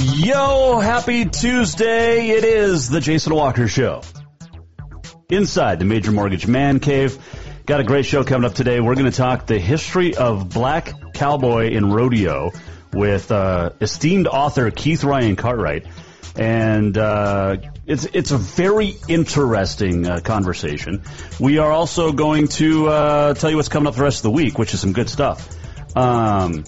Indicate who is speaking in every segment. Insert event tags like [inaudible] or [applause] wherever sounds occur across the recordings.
Speaker 1: Yo, happy Tuesday. It is the Jason Walker Show. Inside the Major Mortgage Man Cave. Got a great show coming up today. We're going to talk the history of black cowboy in rodeo with uh, esteemed author Keith Ryan Cartwright. And uh, it's it's a very interesting uh, conversation. We are also going to uh, tell you what's coming up the rest of the week, which is some good stuff. Um,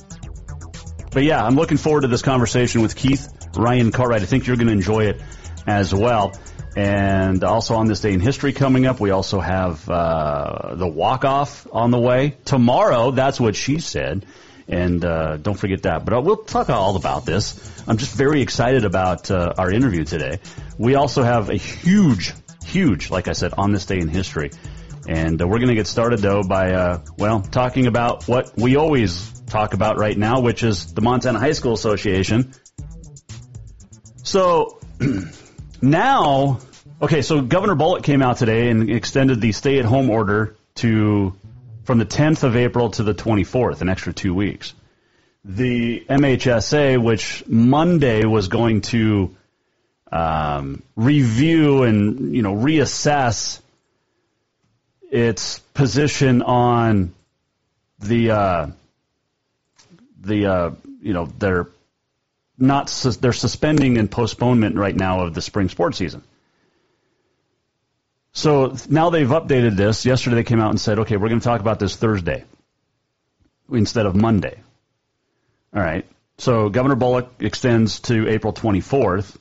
Speaker 1: but yeah, I'm looking forward to this conversation with Keith Ryan Cartwright. I think you're going to enjoy it as well. And also on this day in history coming up, we also have uh, the walk off on the way tomorrow. That's what she said. And uh, don't forget that. But we'll talk all about this. I'm just very excited about uh, our interview today. We also have a huge, huge, like I said, on this day in history. And uh, we're going to get started though by, uh, well, talking about what we always talk about right now, which is the Montana High School Association. So [clears throat] now, okay, so Governor Bullock came out today and extended the stay-at-home order to from the 10th of April to the 24th, an extra two weeks. The MHSA, which Monday was going to um, review and you know reassess its position on the uh, the uh, you know they're not they're suspending and postponement right now of the spring sports season. So now they've updated this. Yesterday they came out and said, okay, we're going to talk about this Thursday instead of Monday. All right. So Governor Bullock extends to April 24th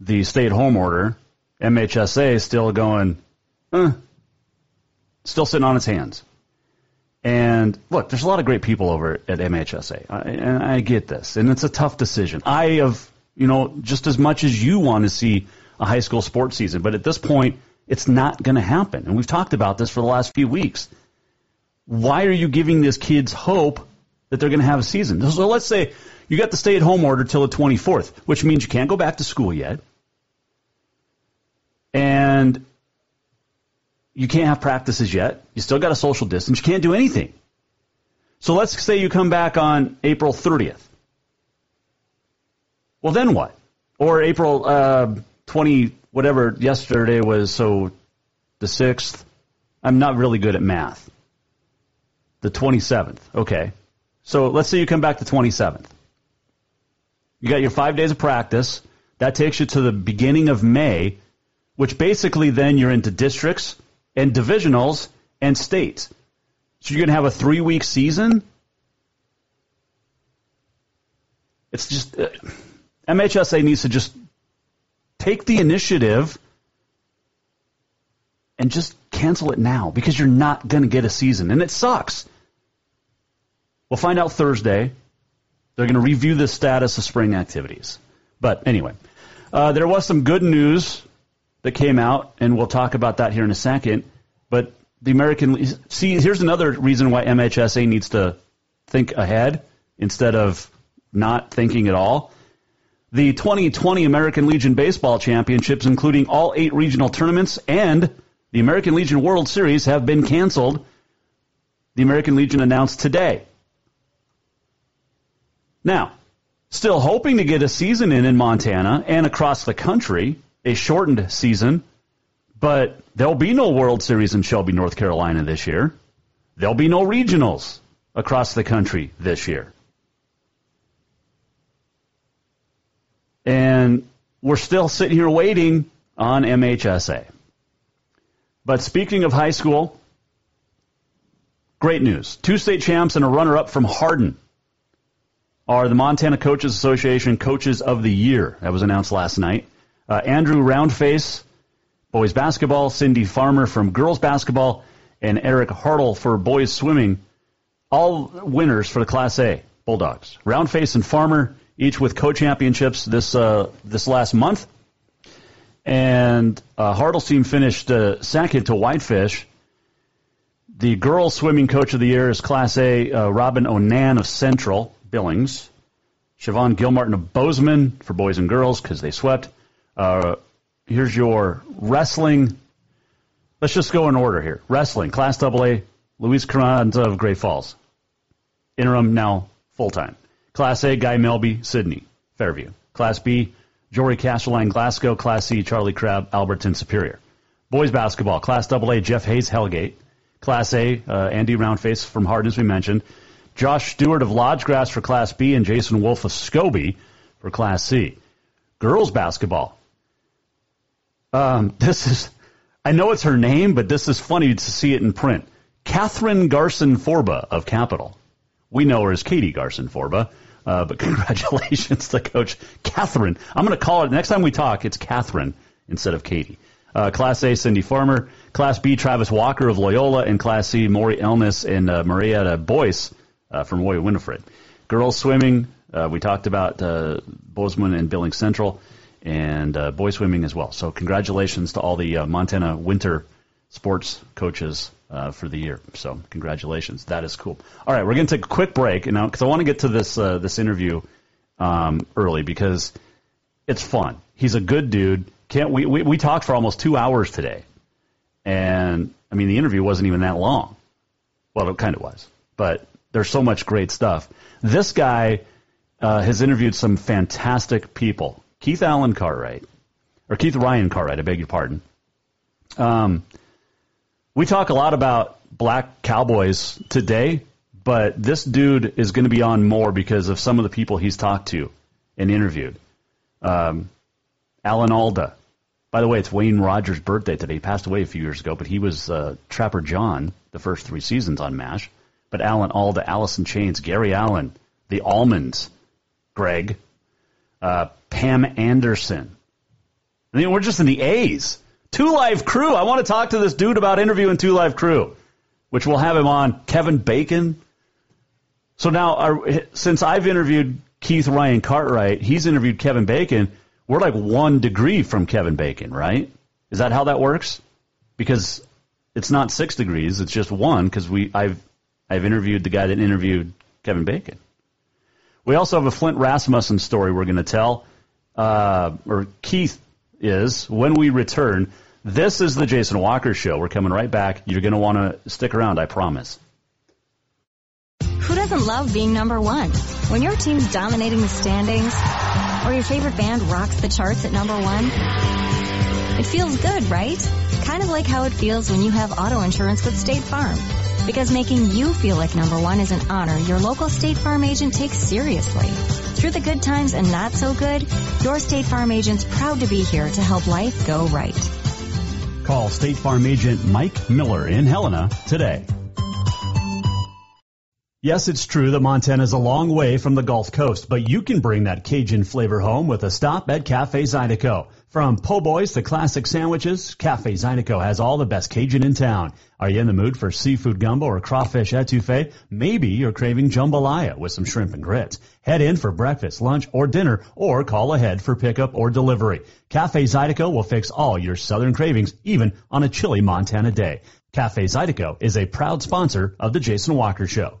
Speaker 1: the stay-at-home order. MHSA is still going, eh, still sitting on its hands. And look, there's a lot of great people over at MHSA, I, and I get this, and it's a tough decision. I have, you know, just as much as you want to see a high school sports season, but at this point, it's not going to happen. And we've talked about this for the last few weeks. Why are you giving these kids hope that they're going to have a season? So let's say you got the stay-at-home order till the 24th, which means you can't go back to school yet, and you can't have practices yet. You still got a social distance. You can't do anything. So let's say you come back on April 30th. Well, then what? Or April uh, 20, whatever yesterday was, so the 6th. I'm not really good at math. The 27th. Okay. So let's say you come back the 27th. You got your five days of practice. That takes you to the beginning of May, which basically then you're into districts and divisionals and states. So you're going to have a three week season? It's just, uh, MHSA needs to just take the initiative and just cancel it now because you're not going to get a season. And it sucks. We'll find out Thursday. They're going to review the status of spring activities. But anyway, uh, there was some good news that came out, and we'll talk about that here in a second. But the American see here's another reason why MHSA needs to think ahead instead of not thinking at all. The 2020 American Legion Baseball Championships, including all eight regional tournaments and the American Legion World Series, have been canceled. The American Legion announced today. Now, still hoping to get a season in in Montana and across the country, a shortened season, but there'll be no World Series in Shelby, North Carolina this year. There'll be no regionals across the country this year. And we're still sitting here waiting on MHSA. But speaking of high school, great news. Two state champs and a runner up from Hardin are the Montana Coaches Association Coaches of the Year. That was announced last night. Uh, Andrew Roundface, boys basketball, Cindy Farmer from girls basketball, and Eric Hartle for boys swimming, all winners for the Class A Bulldogs. Roundface and Farmer, each with co-championships this uh, this last month. And uh, Hartle's team finished uh, second to Whitefish. The girls swimming coach of the year is Class A uh, Robin Onan of Central. Billings. Siobhan Gilmartin of Bozeman for boys and girls because they swept. Uh, here's your wrestling. Let's just go in order here. Wrestling, Class AA, Luis Carranza of Great Falls. Interim now full time. Class A, Guy Melby, Sidney, Fairview. Class B, Jory Castelline, Glasgow. Class C, Charlie Crabb, Alberton, Superior. Boys basketball, Class AA, Jeff Hayes, Hellgate. Class A, uh, Andy Roundface from Hardin, as we mentioned. Josh Stewart of Lodgegrass for Class B, and Jason Wolf of Scobey for Class C. Girls basketball. Um, this is, I know it's her name, but this is funny to see it in print. Catherine Garson Forba of Capital. We know her as Katie Garson Forba, uh, but [laughs] congratulations to Coach Catherine. I'm going to call it next time we talk. It's Catherine instead of Katie. Uh, Class A, Cindy Farmer. Class B, Travis Walker of Loyola, and Class C, Maury Elness and uh, Marietta Boyce uh, from Roy Winifred. Girls swimming, uh, we talked about uh, Bozeman and Billings Central, and uh, swimming as well. So congratulations to all the uh, Montana winter sports coaches uh, for the year. So congratulations, that is cool. All right, we're going to take a quick break now because I want to get to this uh, this interview um, early because it's fun. He's a good dude. Can't we, we? We talked for almost two hours today, and I mean the interview wasn't even that long. Well, it kind of was, but there's so much great stuff. This guy uh, has interviewed some fantastic people. Keith Allen Cartwright, or Keith Ryan Cartwright, I beg your pardon. Um, we talk a lot about black cowboys today, but this dude is going to be on more because of some of the people he's talked to and interviewed. Um, Alan Alda. By the way, it's Wayne Rogers' birthday today. He passed away a few years ago, but he was uh, Trapper John the first three seasons on MASH. But Alan Alda, Alice in Chains, Gary Allen, the Allmans, Greg, uh, Pam Anderson. I mean, we're just in the A's. Two Live Crew. I want to talk to this dude about interviewing Two Live Crew, which we'll have him on. Kevin Bacon. So now, our, since I've interviewed Keith Ryan Cartwright, he's interviewed Kevin Bacon. We're like one degree from Kevin Bacon, right? Is that how that works? Because it's not six degrees; it's just one. Because we, I've, I've interviewed the guy that interviewed Kevin Bacon. We also have a Flint Rasmussen story we're going to tell, uh, or Keith is when we return. This is the Jason Walker Show. We're coming right back. You're going to want to stick around, I promise.
Speaker 2: Who doesn't love being number one? When your team's dominating the standings, or your favorite band rocks the charts at number one, it feels good, right? Kind of like how it feels when you have auto insurance with State Farm. Because making you feel like number one is an honor your local State Farm agent takes seriously. Through the good times and not so good, your State Farm agent's proud to be here to help life go right.
Speaker 1: Call State Farm agent Mike Miller in Helena today. Yes, it's true that Montana is a long way from the Gulf Coast, but you can bring that Cajun flavor home with a stop at Cafe Zydeco. From po' boys to classic sandwiches, Cafe Zydeco has all the best Cajun in town. Are you in the mood for seafood gumbo or crawfish etouffee? Maybe you're craving jambalaya with some shrimp and grits. Head in for breakfast, lunch, or dinner, or call ahead for pickup or delivery. Cafe Zydeco will fix all your southern cravings, even on a chilly Montana day. Cafe Zydeco is a proud sponsor of the Jason Walker Show.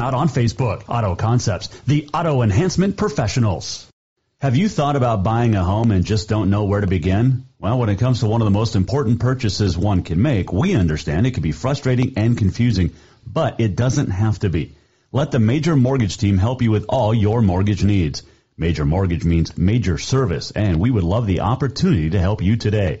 Speaker 1: out on Facebook. Auto Concepts, the auto enhancement professionals. Have you thought about buying a home and just don't know where to begin? Well, when it comes to one of the most important purchases one can make, we understand it can be frustrating and confusing, but it doesn't have to be. Let the Major Mortgage team help you with all your mortgage needs. Major Mortgage means major service, and we would love the opportunity to help you today.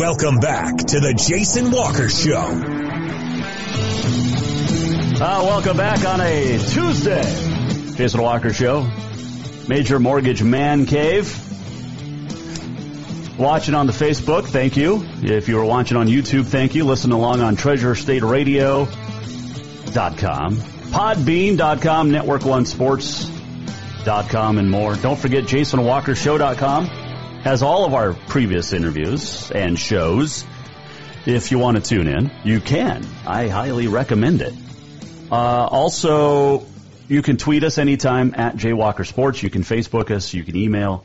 Speaker 3: Welcome back to the Jason Walker Show.
Speaker 1: Uh, welcome back on a Tuesday. Jason Walker Show. Major Mortgage Man Cave. Watching on the Facebook, thank you. If you were watching on YouTube, thank you. Listen along on TreasureStateRadio.com, Podbean.com, Network One Sports.com, and more. Don't forget JasonWalkerShow.com has all of our previous interviews and shows. If you want to tune in, you can. I highly recommend it. Uh, also, you can tweet us anytime at Jaywalker Sports. You can Facebook us. You can email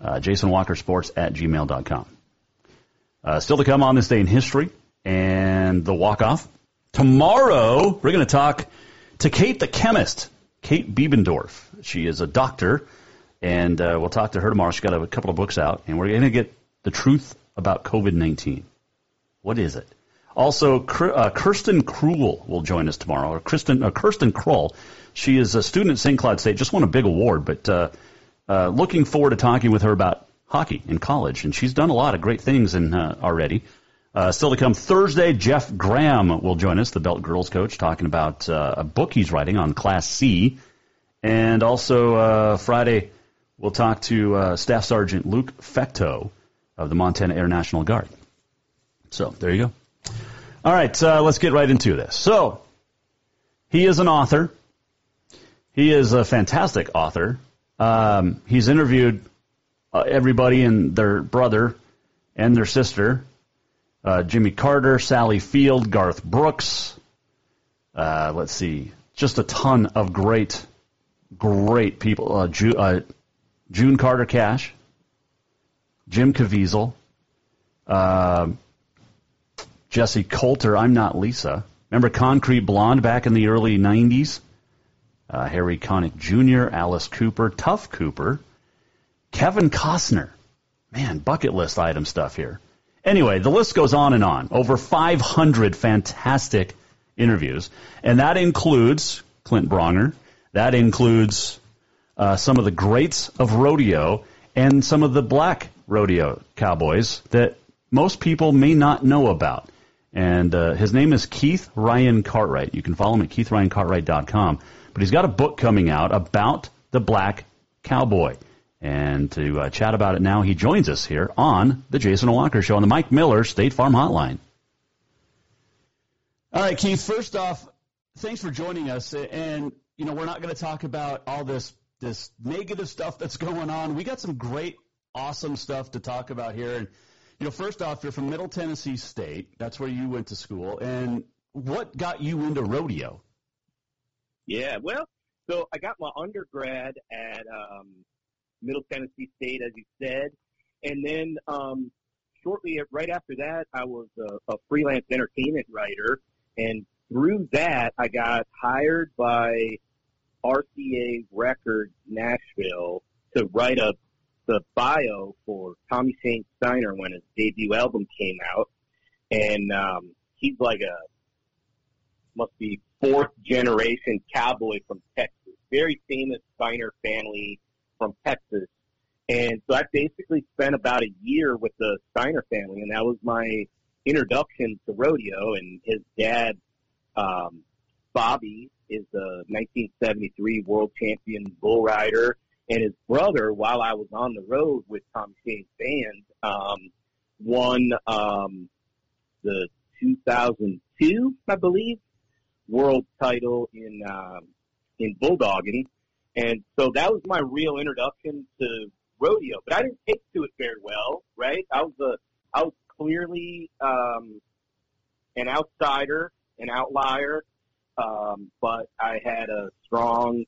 Speaker 1: uh, jasonwalkersports at gmail.com. Uh, still to come on this day in history and the walk-off. Tomorrow, we're going to talk to Kate the chemist, Kate Biberdorf. She is a doctor and uh, we'll talk to her tomorrow. She's got a couple of books out, and we're going to get the truth about COVID 19. What is it? Also, uh, Kirsten Krull will join us tomorrow. Or Kirsten, uh, Kirsten Krull. She is a student at St. Cloud State, just won a big award, but uh, uh, looking forward to talking with her about hockey in college. And she's done a lot of great things in, already. still to come Thursday, Jeff Graham will join us, the Belt Girls coach, talking about a book he's writing on Class C. And also Friday, We'll talk to uh, Staff Sergeant Luke Fecto of the Montana Air National Guard. So there you go. All right, uh, let's get right into this. So he is an author. He is a fantastic author. Um, he's interviewed uh, everybody and their brother and their sister, uh, Jimmy Carter, Sally Field, Garth Brooks. Uh, let's see, just a ton of great, great people. Uh, Ju- uh, June Carter Cash, Jim Caviezel, uh, Jessi Colter, I'm Not Lisa. Remember Concrete Blonde back in the early 90s? Uh, Harry Connick Jr., Alice Cooper, Tough Cooper, Kevin Costner. Man, bucket list item stuff here. Anyway, the list goes on and on. Over 500 fantastic interviews. And that includes Clint Bronger. That includes uh, some of the greats of rodeo and some of the black rodeo cowboys that most people may not know about. And uh, his name is Keith Ryan Cartwright. You can follow him at keithryancartwright.com. But he's got a book coming out about the black cowboy. And to uh, chat about it now, he joins us here on the Jason Walker Show on the Mike Miller State Farm Hotline. All right, Keith, first off, thanks for joining us. And, you know, we're not going to talk about all this this negative stuff that's going on. We got some great, awesome stuff to talk about here. And you know, first off, you're from Middle Tennessee State. That's where you went to school. And what got you into rodeo?
Speaker 4: Yeah, well, so I got my undergrad at um, Middle Tennessee State, as you said, and then um, shortly right after that, I was a, a freelance entertainment writer, and through that, I got hired by RCA Records Nashville to write up the bio for Tommy Shane Steiner when his debut album came out, and um, he's like a must be fourth generation cowboy from Texas, very famous Steiner family from Texas, and so I basically spent about a year with the Steiner family, and that was my introduction to rodeo. And his dad, um, Bobby, is a 1973 world champion bull rider and his brother, while I was on the road with Tom Shane's band, um, won um, the 2002, I believe, world title in um, in bulldogging, and so that was my real introduction to rodeo. But I didn't take to it very well, right? I was a I was clearly um, an outsider, an outlier, um, but I had a strong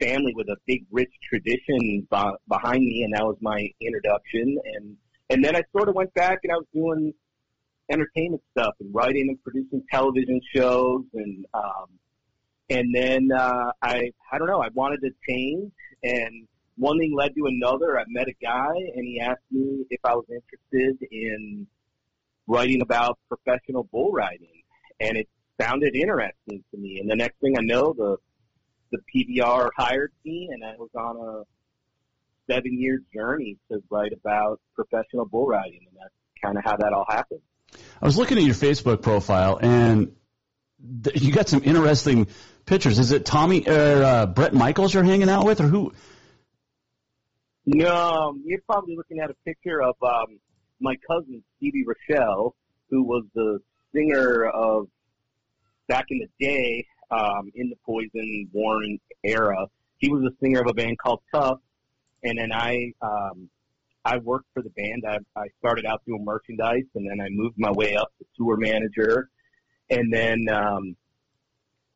Speaker 4: family with a big, rich tradition b- behind me, and that was my introduction. And and then I sort of went back and I was doing entertainment stuff and writing and producing television shows, and um, and then uh, I I don't know I wanted to change, and one thing led to another. I met a guy, and he asked me if I was interested in writing about professional bull riding, and it sounded interesting to me. And the next thing I know, the the PBR hired me, and I was on a seven year journey to write about professional bull riding, and that's kind of how that all happened.
Speaker 1: I was looking at your Facebook profile, and th- you got some interesting pictures. Is it Tommy or uh, Bret Michaels you're hanging out with, or who?
Speaker 4: No, you're probably looking at a picture of um, my cousin Stevie Rachelle, who was the singer of back in the day um, in the Poison Warrant era. He was a singer of a band called Tuff, and then I um, I worked for the band. I, I started out doing merchandise, and then I moved my way up to tour manager, and then um,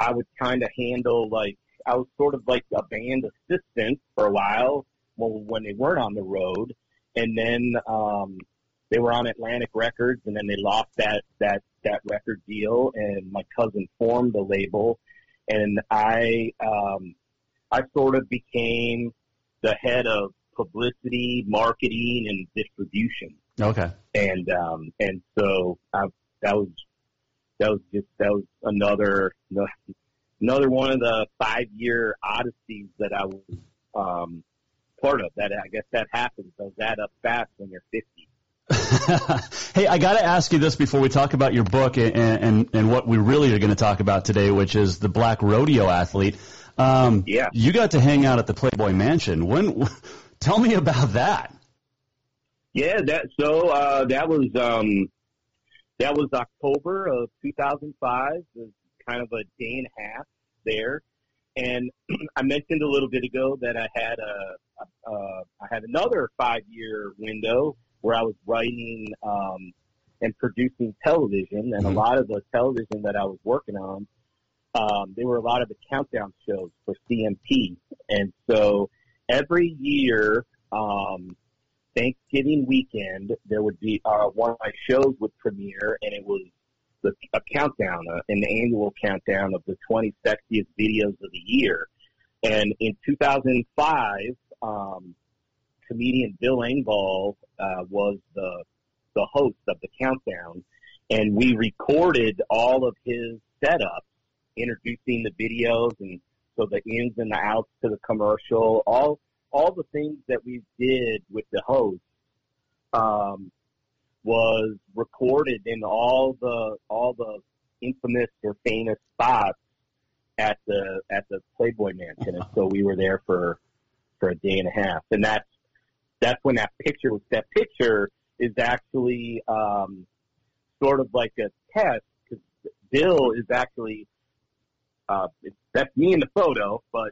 Speaker 4: I would kind of handle like I was sort of like a band assistant for a while when when they weren't on the road, and then um, they were on Atlantic Records, and then they lost that that that record deal, and my cousin formed the label, and I um, I sort of became the head of publicity, marketing, and distribution.
Speaker 1: Okay.
Speaker 4: And um, and so I, that was that was just that was another another one of the five year odysseys that I was um, part of. That I guess that happens. Those add up fast when you're 50. [laughs]
Speaker 1: hey, I got to ask you this before we talk about your book and, and, and what we really are going to talk about today, which is the Black Rodeo Athlete. Um,
Speaker 4: yeah.
Speaker 1: You got to hang out at the Playboy Mansion. When? [laughs] Tell me about that.
Speaker 4: Yeah, that so uh, that was um, that was October of 2005. It was kind of a day and a half there, and [clears throat] I mentioned a little bit ago that I had a, a, a I had another five year window where I was writing um, and producing television, and a lot of the television that I was working on, um, they were a lot of the countdown shows for CMT, and so every year, um, Thanksgiving weekend, there would be uh, one of my shows would premiere, and it was the, a countdown, uh, an annual countdown of the 20 sexiest videos of the year. And in 2005, um, comedian Bill Engvall uh, was the the host of the countdown, and we recorded all of his setups, introducing the videos and so the ins and the outs to the commercial, all all the things that we did with the host um, was recorded in all the all the infamous or famous spots at the at the Playboy Mansion, and so we were there for for a day and a half, and that's that's when that picture was that picture is actually um, sort of like a test because Bill is actually uh, it's, that's me in the photo, but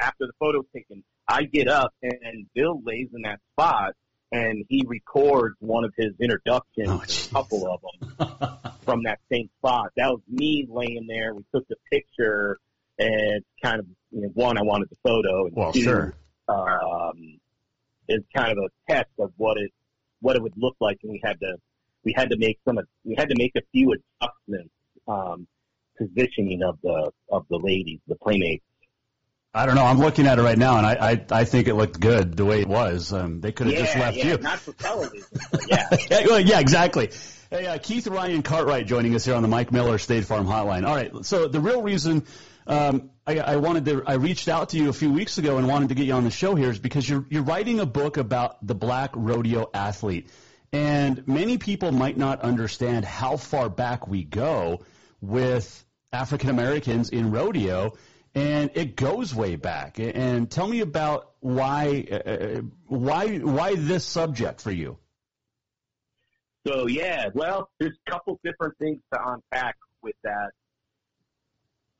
Speaker 4: after the photo's taken, I get up and, and Bill lays in that spot and he records one of his introductions,
Speaker 1: Oh,
Speaker 4: a couple of them from that same spot. That was me laying there. We took the picture and kind of, you know, one, I wanted the photo and
Speaker 1: Well,
Speaker 4: two,
Speaker 1: sure.
Speaker 4: um, is kind of a test of what it what it would look like, and we had to we had to make some we had to make a few adjustments um, positioning of the of the ladies, the playmates.
Speaker 1: I don't know. I'm looking at it right now, and I I, I think it looked good the way it was. Um, they could have
Speaker 4: yeah,
Speaker 1: just left
Speaker 4: yeah,
Speaker 1: you.
Speaker 4: Not for television, [laughs] yeah.
Speaker 1: yeah, yeah, exactly. Hey, uh, Keith Ryan Cartwright joining us here on the Mike Miller State Farm Hotline. All right, so the real reason um, I, I wanted to, I reached out to you a few weeks ago and wanted to get you on the show here is because you're you're writing a book about the black rodeo athlete, and many people might not understand how far back we go with African Americans in rodeo, and it goes way back. And tell me about why uh, why why this subject for you.
Speaker 4: So yeah, well, there's a couple different things to unpack with that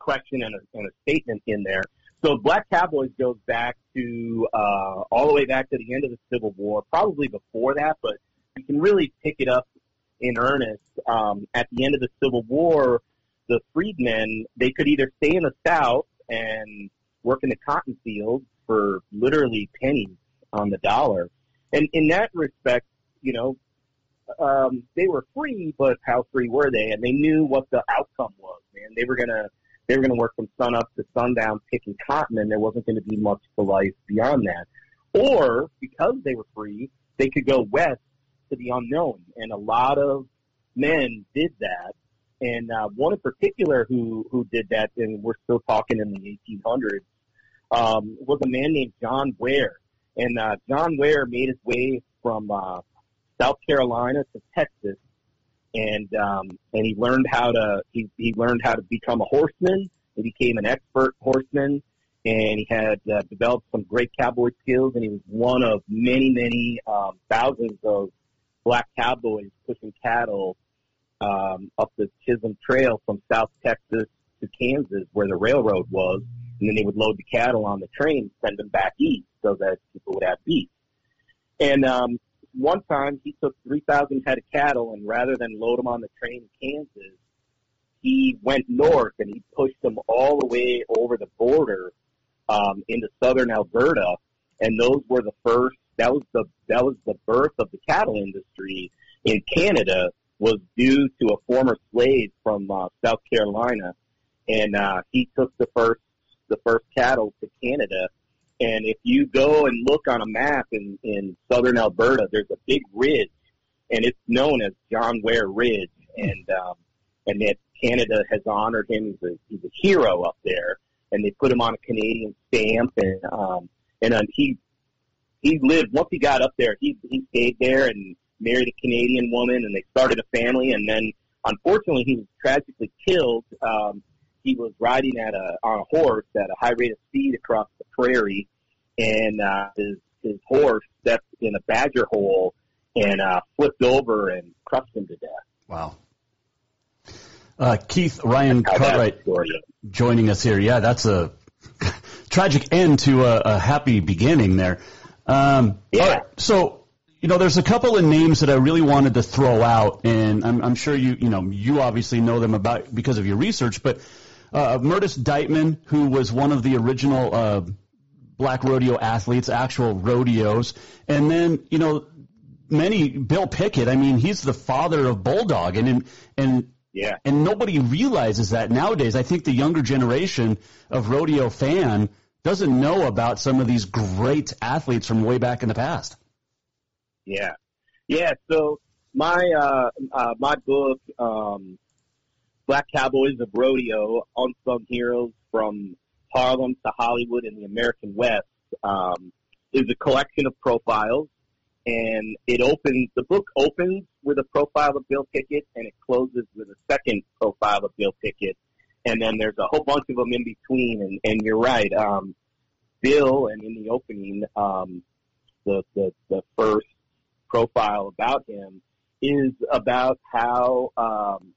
Speaker 4: question and a, and a statement in there. So Black Cowboys goes back to uh, all the way back to the end of the Civil War, probably before that, but you can really pick it up in earnest um, at the end of the Civil War. The freedmen they could either stay in the South and work in the cotton fields for literally pennies on the dollar, and in that respect, you know, um, they were free, but how free were they? And they knew what the outcome was. Man, they were gonna they were gonna work from sun up to sundown picking cotton, and there wasn't going to be much to life beyond that. Or because they were free, they could go west to the unknown, and a lot of men did that. And uh, one in particular who who did that, and we're still talking in the 1800s, um, was a man named John Ware. And uh, John Ware made his way from uh, South Carolina to Texas, and um, and he learned how to he, he learned how to become a horseman. He became an expert horseman, and he had uh, developed some great cowboy skills. And he was one of many many um, thousands of black cowboys pushing cattle um, up the Chisholm Trail from South Texas to Kansas, where the railroad was, and then they would load the cattle on the train send them back east so that people would have beef. And um, one time he took 3,000 head of cattle and rather than load them on the train in Kansas, he went north and he pushed them all the way over the border um, into southern Alberta, and those were the first. That was the that was the birth of the cattle industry in Canada was due to a former slave from uh, South Carolina, and uh, he took the first the first cattle to Canada and if you go and look on a map in, in southern Alberta, there's a big ridge, and it's known as John Ware Ridge, and um, and that Canada has honored him. He's a he's a hero up there, and they put him on a Canadian stamp, and um, and uh, he he lived once he got up there. He he stayed there and married a Canadian woman, and they started a family, and then unfortunately he was tragically killed. Um, he was riding at a on a horse at a high rate of speed across the prairie, and uh, his his horse stepped in a badger hole and uh, flipped over and crushed him to death.
Speaker 1: Wow. Uh, Keith Ryan Cartwright joining us here. Yeah, that's a [laughs] tragic end to a, a happy beginning there. Um,
Speaker 4: yeah.
Speaker 1: so you know, there's a couple of names that I really wanted to throw out, and I'm, I'm sure you, you know, you obviously know them about because of your research. But uh, Myrtis Dightman, who was one of the original uh, black rodeo athletes, actual rodeos, and then you know, many Bill Pickett. I mean, he's the father of Bulldog, and and
Speaker 4: yeah,
Speaker 1: and nobody realizes that nowadays. I think the younger generation of rodeo fan doesn't know about some of these great athletes from way back in the past.
Speaker 4: Yeah, yeah. So my uh, uh, my book, um, Black Cowboys of Rodeo: Unsung Heroes from Harlem to Hollywood and the American West, um, is a collection of profiles, and it opens. The book opens with a profile of Bill Pickett, and it closes with a second profile of Bill Pickett, and then there's a whole bunch of them in between. And, and you're right, um, Bill, and in the opening, um, the, the the first profile about him is about how um,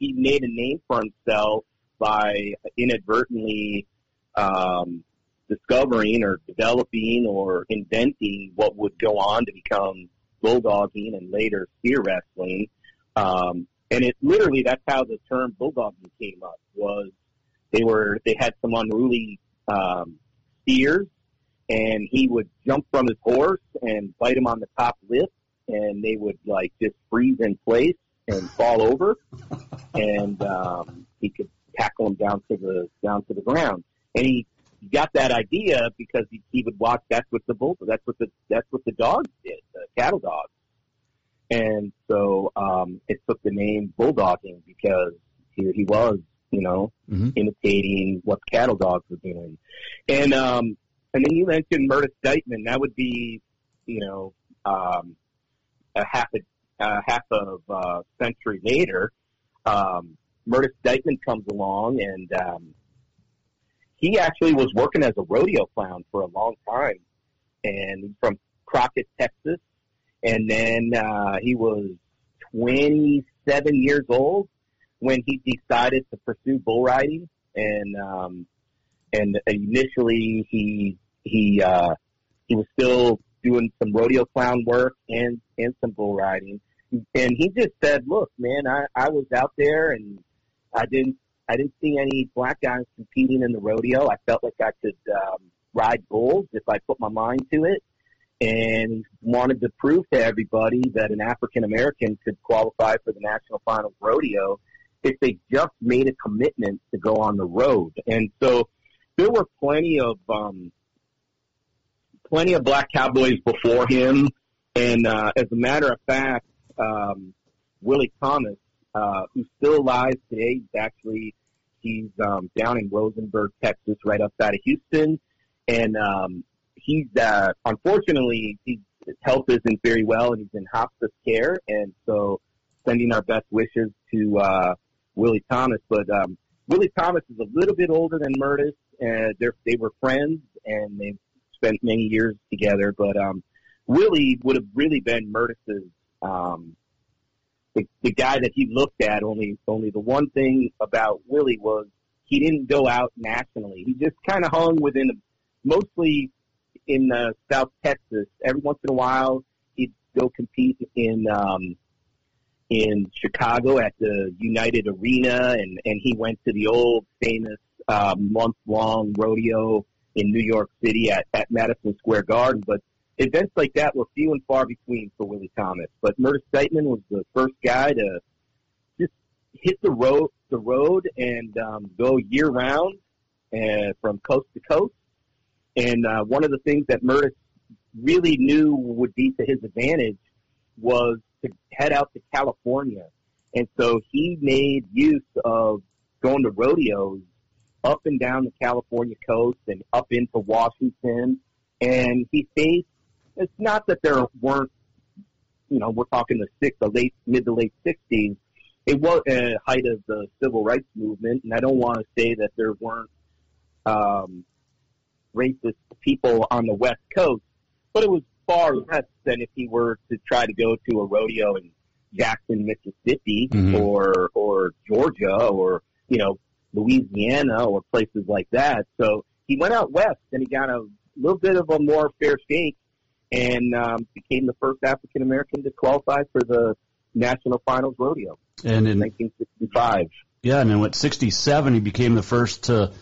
Speaker 4: he made a name for himself by inadvertently um, discovering or developing or inventing what would go on to become bulldogging and later steer wrestling. Um, and it literally that's how the term bulldogging came up was they were they had some unruly um, steers and he would jump from his horse and bite him on the top lip and they would like just freeze in place and fall over, and um, he could tackle them down to the down to the ground. And he got that idea because he, he would watch. That's what the bull. That's what the that's what the dogs did. The cattle dogs. And so um, it took the name bulldogging because here he was, you know,
Speaker 1: Mhm.
Speaker 4: imitating what cattle dogs were doing. And um, and then you mentioned Myrtis Dightman. That would be, you know, um, a half a, a half of uh, century later. Um, Myrtis Dightman comes along, and um, he actually was working as a rodeo clown for a long time, and from Crockett, Texas. And then uh, he was 27 years old when he decided to pursue bull riding, and um, and initially he he uh, he was still doing some rodeo clown work and and some bull riding, and he just said, "Look, man, I I was out there and I didn't I didn't see any black guys competing in the rodeo. I felt like I could um, ride bulls if I put my mind to it." And wanted to prove to everybody that an African American could qualify for the national finals rodeo if they just made a commitment to go on the road. And so there were plenty of um, plenty of black cowboys before him. And uh, as a matter of fact, um, Willie Thomas, uh, who still alive today, he's actually he's um, down in Rosenberg, Texas, right outside of Houston, and um, he's uh, unfortunately he's, his health isn't very well, and he's in hospice care, and so sending our best wishes to uh, Willie Thomas. But um, Willie Thomas is a little bit older than Myrtis. Uh, they're, they were friends, and they've spent many years together. But um, Willie would have really been Myrtis's um, the, the guy that he looked at. Only only the one thing about Willie was he didn't go out nationally. He just kind of hung within, mostly in uh, South Texas. Every once in a while, he'd go compete in um, in Chicago at the United Arena, and and he went to the old famous uh, month long rodeo in New York City at at Madison Square Garden. But events like that were few and far between for Willie Thomas. But Myrtis Dightman was the first guy to just hit the road the road and um, go year round uh, from coast to coast. And uh, one of the things that Myrtis really knew would be to his advantage was to head out to California. And so he made use of going to rodeos up and down the California coast and up into Washington. And he faced, it's not that there weren't, you know, we're talking the six, the late, mid to late 60s. It was a height of the civil rights movement. And I don't want to say that there weren't, um, racist people on the West Coast, but it was far less than if he were to try to go to a rodeo in Jackson, Mississippi,
Speaker 1: Mhm.
Speaker 4: or or Georgia, or you know Louisiana, or places like that. So he went out west and he got a little bit of a more fair shake, and um, became the first African American to qualify for the national finals rodeo
Speaker 1: And
Speaker 4: in
Speaker 1: in
Speaker 4: 1965.
Speaker 1: yeah, and in what '67 he became the first to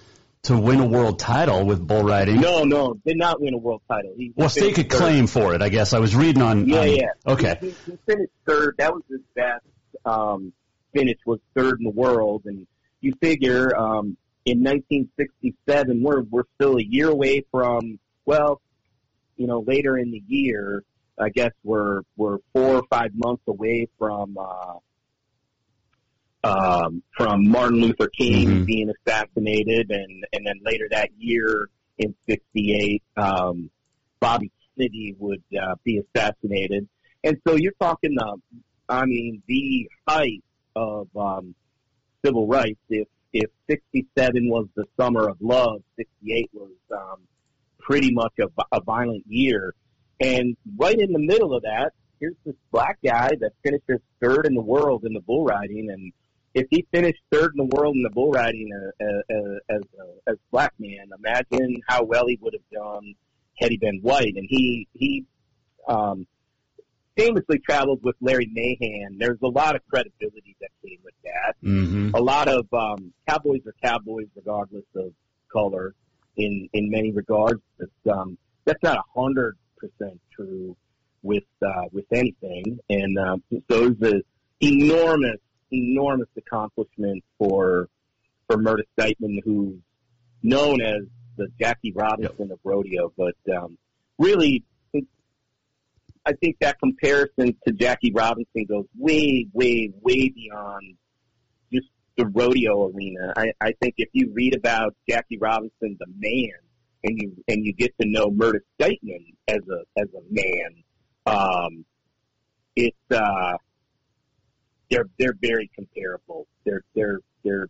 Speaker 1: to win a world title with bull riding.
Speaker 4: No, no, did not win a world title. He,
Speaker 1: Well,
Speaker 4: he
Speaker 1: stake a
Speaker 4: third.
Speaker 1: claim for it. I guess I was reading on.
Speaker 4: Yeah,
Speaker 1: on-
Speaker 4: yeah.
Speaker 1: Okay.
Speaker 4: He, he finished third. That was his best um, finish. Was third in the world, and you figure um, in 1967 we're we're still a year away from. Well, you know, later in the year, I guess we're we're four or five months away from. Uh, um, from Martin Luther King
Speaker 1: Mhm.
Speaker 4: being assassinated, and and then later that year in '68, um, Bobby Kennedy would uh, be assassinated, and so you're talking, uh, I mean, the height of um, civil rights. If if '67 was the summer of love, '68 was um, pretty much a, a violent year, and right in the middle of that, here's this black guy that finishes third in the world in the bull riding, and if he finished third in the world in the bull riding uh, uh, as a, as black man, imagine how well he would have done had he been white. And he he um, famously traveled with Larry Mahan. There's a lot of credibility that came with that.
Speaker 1: hmm
Speaker 4: A lot of um, cowboys are cowboys regardless of color in in many regards. But um, that's not a hundred percent true with uh, with anything, and uh, so it enormous, enormous accomplishment for for Myrtis Dightman, who's known as the Jackie Robinson of rodeo, but um, really, I think that comparison to Jackie Robinson goes way, way, way beyond the rodeo arena. I, I think if you read about Jackie Robinson, the man, and you and you get to know Myrtis Dightman as a as a man, um, it's uh, they're they're very comparable. They're they're they're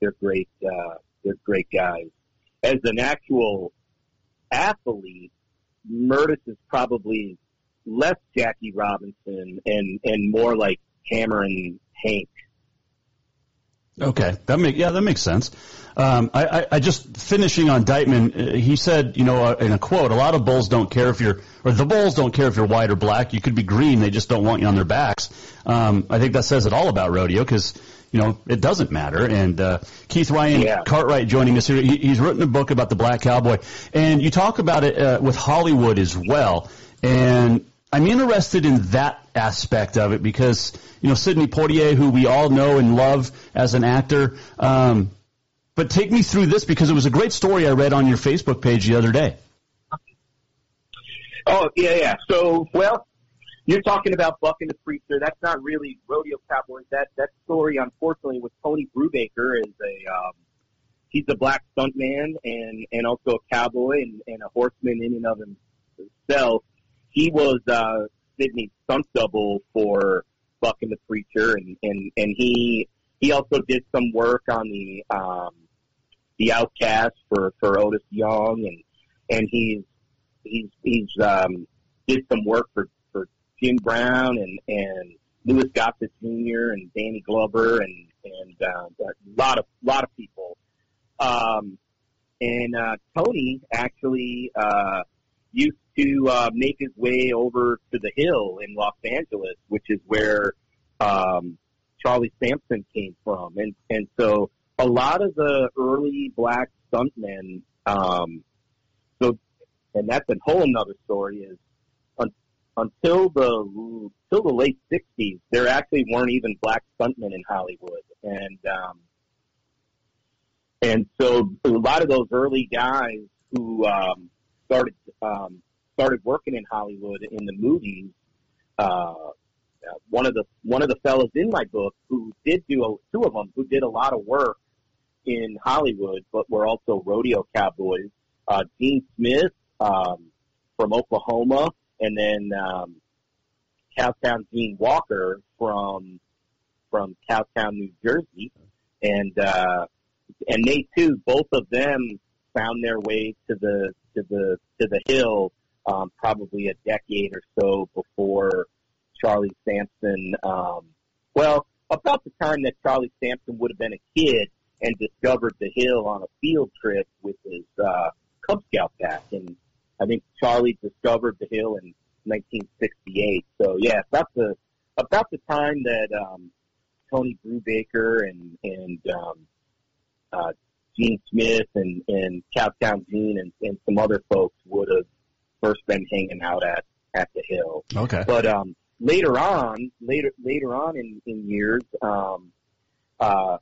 Speaker 4: they're great. Uh, they're great guys. As an actual athlete, Myrtis is probably less Jackie Robinson and and more like Cameron Hank.
Speaker 1: Okay, that make yeah that makes sense. Um, I, I, I just finishing on Dightman. Uh, he said, you know, uh, in a quote, a lot of bulls don't care if you're, or the bulls don't care if you're white or black. You could be green; they just don't want you on their backs. Um, I think that says it all about rodeo because you know it doesn't matter. And uh, Keith Ryan
Speaker 4: Yeah.
Speaker 1: Cartwright joining us here. He, he's written a book about the black cowboy, and you talk about it uh, with Hollywood as well. And I'm interested in that aspect of it because you know Sidney Poitier, who we all know and love as an actor. Um, but take me through this because it was a great story I read on your Facebook page the other day.
Speaker 4: Oh yeah, yeah. So well, you're talking about Buck and the Preacher. That's not really rodeo cowboys. That that story, unfortunately, with Tony Brubaker is a um, he's a black stuntman and and also a cowboy and, and a horseman in and of himself. He was uh, Sidney's stunt double for Buck and the Preacher, and and and he he also did some work on the um, the Outcast for for Otis Young, and and he's he's he's um, did some work for for Jim Brown and and Louis Gossett Jr. and Danny Glover and and uh, a lot of lot of people. Um, and uh, Tony actually uh, used to uh, make his way over to the Hill in Los Angeles, which is where um, Charlie Sampson came from, and and so a lot of the early black stuntmen. Um, so, and that's a whole another story. Is un, until the until the late '60s, there actually weren't even black stuntmen in Hollywood, and um, and so a lot of those early guys who um, started um, started working in Hollywood in the movies. Uh, one of the one of the fellows in my book who did do a, two of them who did a lot of work in Hollywood, but were also rodeo cowboys. Uh, Gene Smith um, from Oklahoma, and then um, Cowtown Gene Walker from from Cowtown, New Jersey, and uh, and they too, both of them found their way to the to the to the hill um, probably a decade or so before Charlie Sampson. Um, well, about the time that Charlie Sampson would have been a kid and discovered the hill on a field trip with his uh, Cub Scout pack, and I think Charlie discovered the hill in 1968. So yeah, about the about the time that um, Tony Brubaker and and um, uh, Gene Smith and and Cowtown Gene and, and some other folks would have first been hanging out at at the hill.
Speaker 1: Okay.
Speaker 4: But um, later on, later later on in, in years, um, uh,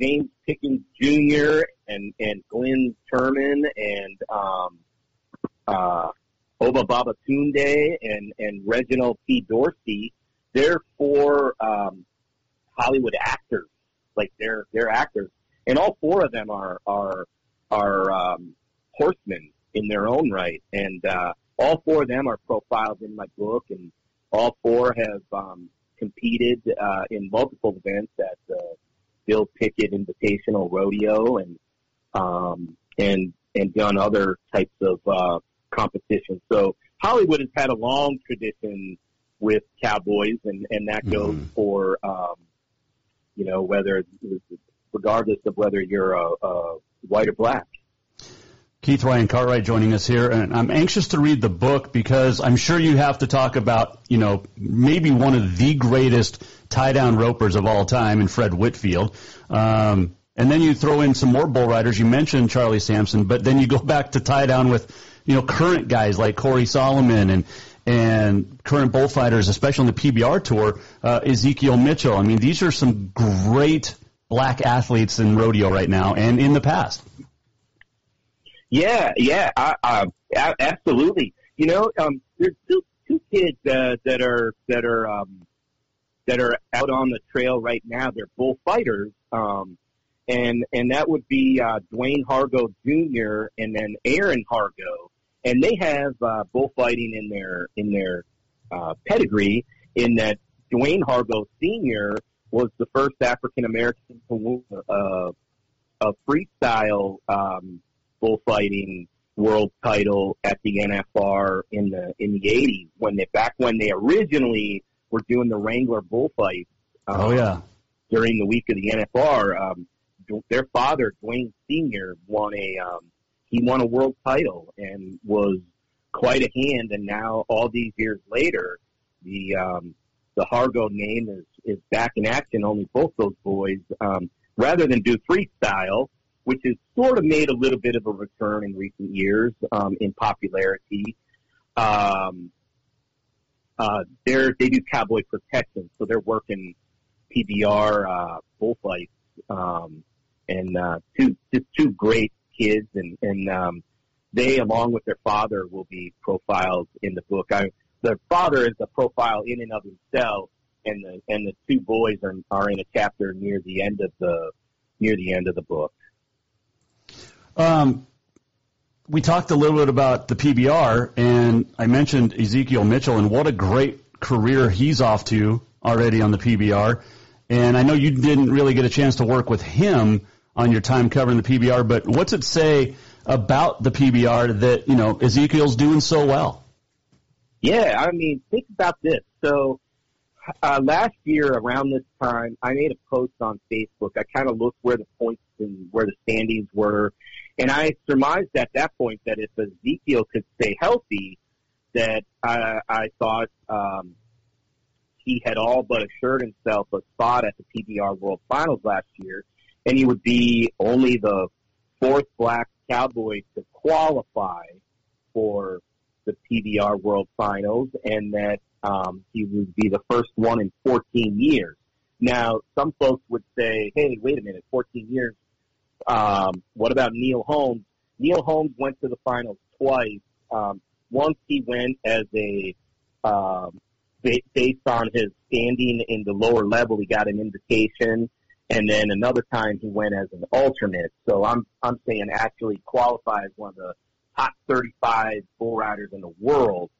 Speaker 4: James Pickens Jr. and and Glynn Turman and um, uh, Obba Babatunde and and Reginald T. Dorsey, they're four um, Hollywood actors. Like they're they're actors, and all four of them are are are um, horsemen in their own right, and uh, all four of them are profiled in my book, and all four have um, competed uh, in multiple events at the Bill Pickett Invitational Rodeo, and um, and and done other types of uh, competitions. So Hollywood has had a long tradition with cowboys, and and that goes for um, you know whether regardless of whether you're a, a white or black.
Speaker 1: Keith Ryan Cartwright joining us here, and I'm anxious to read the book because I'm sure you have to talk about, you know, maybe one of the greatest tie-down ropers of all time in Fred Whitfield. Um, and then you throw in some more bull riders. You mentioned Charlie Sampson, but then you go [laughs] back to tie down with, you know, current guys like Cory Solomon and and current bullfighters, especially on the PBR tour, uh, Ezekiel Mitchell. I mean, these are some great black athletes in rodeo right now and in the past.
Speaker 4: Yeah, yeah, I, I, absolutely. You know, um, there's two two kids uh, that are that are um, that are out on the trail right now. They're bullfighters, um, and and that would be uh, Dwayne Hargo Jr. and then Aaron Hargo, and they have uh, bullfighting in their in their uh, pedigree. In that Dwayne Hargo Sr. was the first African American to win uh, a freestyle um, bullfighting world title at the NFR in the in the 80s when they back when they originally were doing the Wrangler bullfights.
Speaker 1: Um, oh yeah.
Speaker 4: During the week of the NFR, um, their father Dwayne Senior won a um, he won a world title and was quite a hand. And now all these years later, the um, the Hargo name is is back in action. Only both those boys, um, rather than do freestyle, which has sort of made a little bit of a return in recent years um, in popularity. Um, uh, they're, they do cowboy protection, so they're working PBR uh, bullfights, um, and uh, two just two great kids, and and um, they, along with their father, will be profiled in the book. I, their father is a profile in and of himself, and the and the two boys are are in a chapter near the end of the near the end of the book.
Speaker 1: Um, we talked a little bit about the PBR, and I mentioned Ezekiel Mitchell, and what a great career he's off to already on the PBR. And I know you didn't really get a chance to work with him on your time covering the PBR, but what's it say about the PBR that you know Ezekiel's doing so well?
Speaker 4: Yeah, I mean, think about this. So uh, last year around this time, I made a post on Facebook. I kind of looked where the points and where the standings were, and I surmised at that point that if Ezekiel could stay healthy, that I, I thought um, he had all but assured himself a spot at the PBR World Finals last year, and he would be only the fourth black cowboy to qualify for the PBR World Finals, and that um, he would be the first one in 14 years. Now, some folks would say, "Hey, wait a minute, 14 years um, what about Neil Holmes? Neil Holmes went to the finals twice. Um, once he went as a um, based on his standing in the lower level, he got an invitation, and then another time he went as an alternate. So I'm I'm saying actually qualify as one of the top 35 bull riders in the world.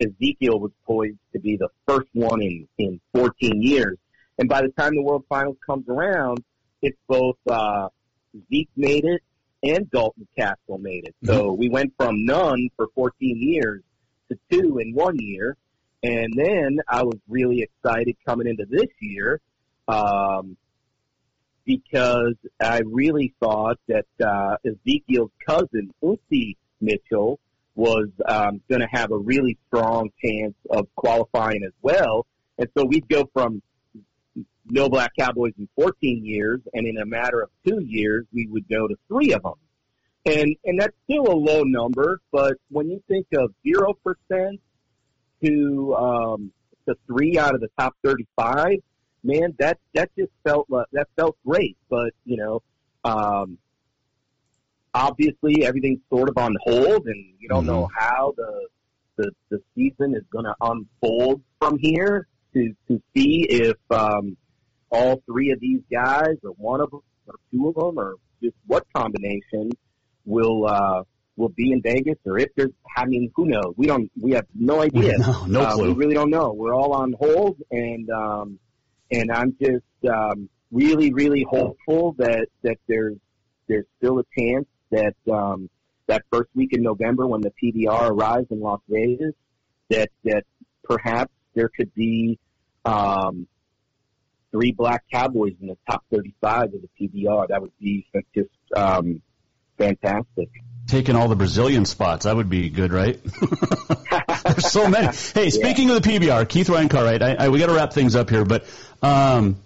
Speaker 4: Ezekiel was poised to be the first one in in 14 years, and by the time the World Finals comes around, it's both uh, Zeke made it and Dalton Kasel made it. So mm-hmm. we went from none for 14 years to two in one year. And then I was really excited coming into this year um, because I really thought that uh, Ezekiel's cousin, Uzi Mitchell, was um, going to have a really strong chance of qualifying as well. And so we'd go from no black cowboys in 14 years, and in a matter of two years, we would go to three of them. And and that's still a low number, but when you think of zero percent to um, to three out of the top 35, man, that that just felt that felt great. But you know, um, obviously everything's sort of on hold, and you don't mm-hmm. know how the the, the season is going to unfold from here to to see if um, all three of these guys, or one of them, or two of them, or just what combination will uh, will be in Vegas, or if there's. I mean, who knows? We don't. We have no [laughs] idea.
Speaker 1: No, no
Speaker 4: uh,
Speaker 1: clue.
Speaker 4: We really don't know. We're all on hold, and um, and I'm just um, really, really hopeful that that there's there's still a chance that um, that first week in November when the PBR arrives in Las Vegas, that that perhaps there could be um, three black cowboys in the top 35 of the PBR. That would be just um, fantastic.
Speaker 1: Taking all the Brazilian spots, that would be good, right? [laughs] There's so many. [laughs] Hey, speaking yeah. of the PBR, Keith Ryan Cartwright, I, I, we got to wrap things up here, but um,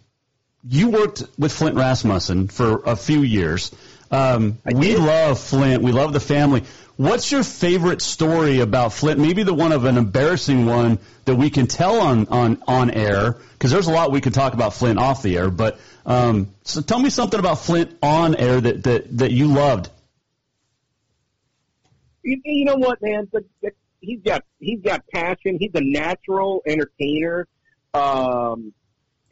Speaker 1: you worked with Flint Rasmussen for a few years. Um, we love Flint. We love the family. What's your favorite story about Flint? Maybe the one of an embarrassing one that we can tell on on on air, because there's a lot we can talk about Flint off the air. But um, so tell me something about Flint on air that that that you loved.
Speaker 4: You, you know what, man? He's got he's got passion. He's a natural entertainer. Um,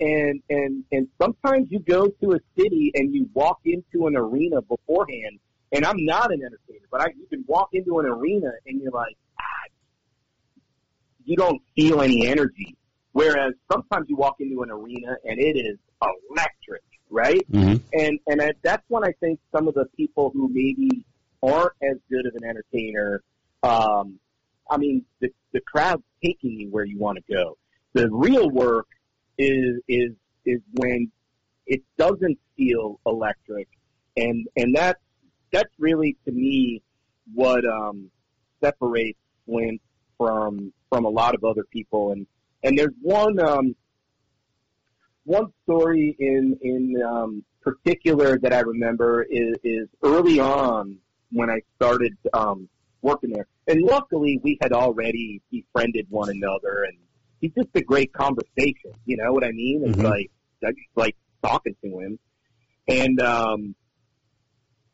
Speaker 4: and and and sometimes you go to a city and you walk into an arena beforehand. And I'm not an entertainer, but I you can walk into an arena and you're like, ah, you don't feel any energy. Whereas sometimes you walk into an arena and it is electric, right?
Speaker 1: Mm-hmm.
Speaker 4: And and I- that's when I think some of the people who maybe aren't as good of an entertainer, um, I mean, the the crowd's taking you where you want to go. The real work is is is when it doesn't feel electric, and and that's that's really to me what um, separates Flint from from a lot of other people. And and there's one um, one story in in um, particular that I remember is, is early on when I started um, working there. And luckily, we had already befriended one another, and he's just a great conversation. You know what I mean? It's
Speaker 1: Mhm.
Speaker 4: like I just like talking to him, and um,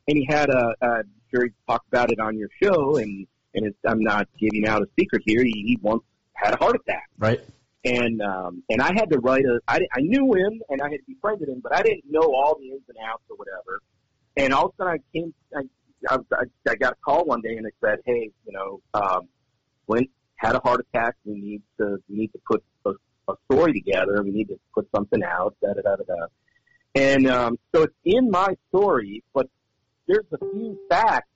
Speaker 4: and he had a. a sure he talked about it on your show, and and it's, I'm not giving out a secret here. He, he once had a heart attack
Speaker 1: Right.
Speaker 4: and um, and I had to write a. I, knew him and I had befriended him, but I didn't know all the ins and outs or whatever. And all of a sudden, I came. I, I, I- I got a call one day and it said, "Hey, you know, um, Flint had a heart attack. We need to we need to put a, a story together. We need to put something out." Da da da da da. And um, so it's in my story, but there's a few facts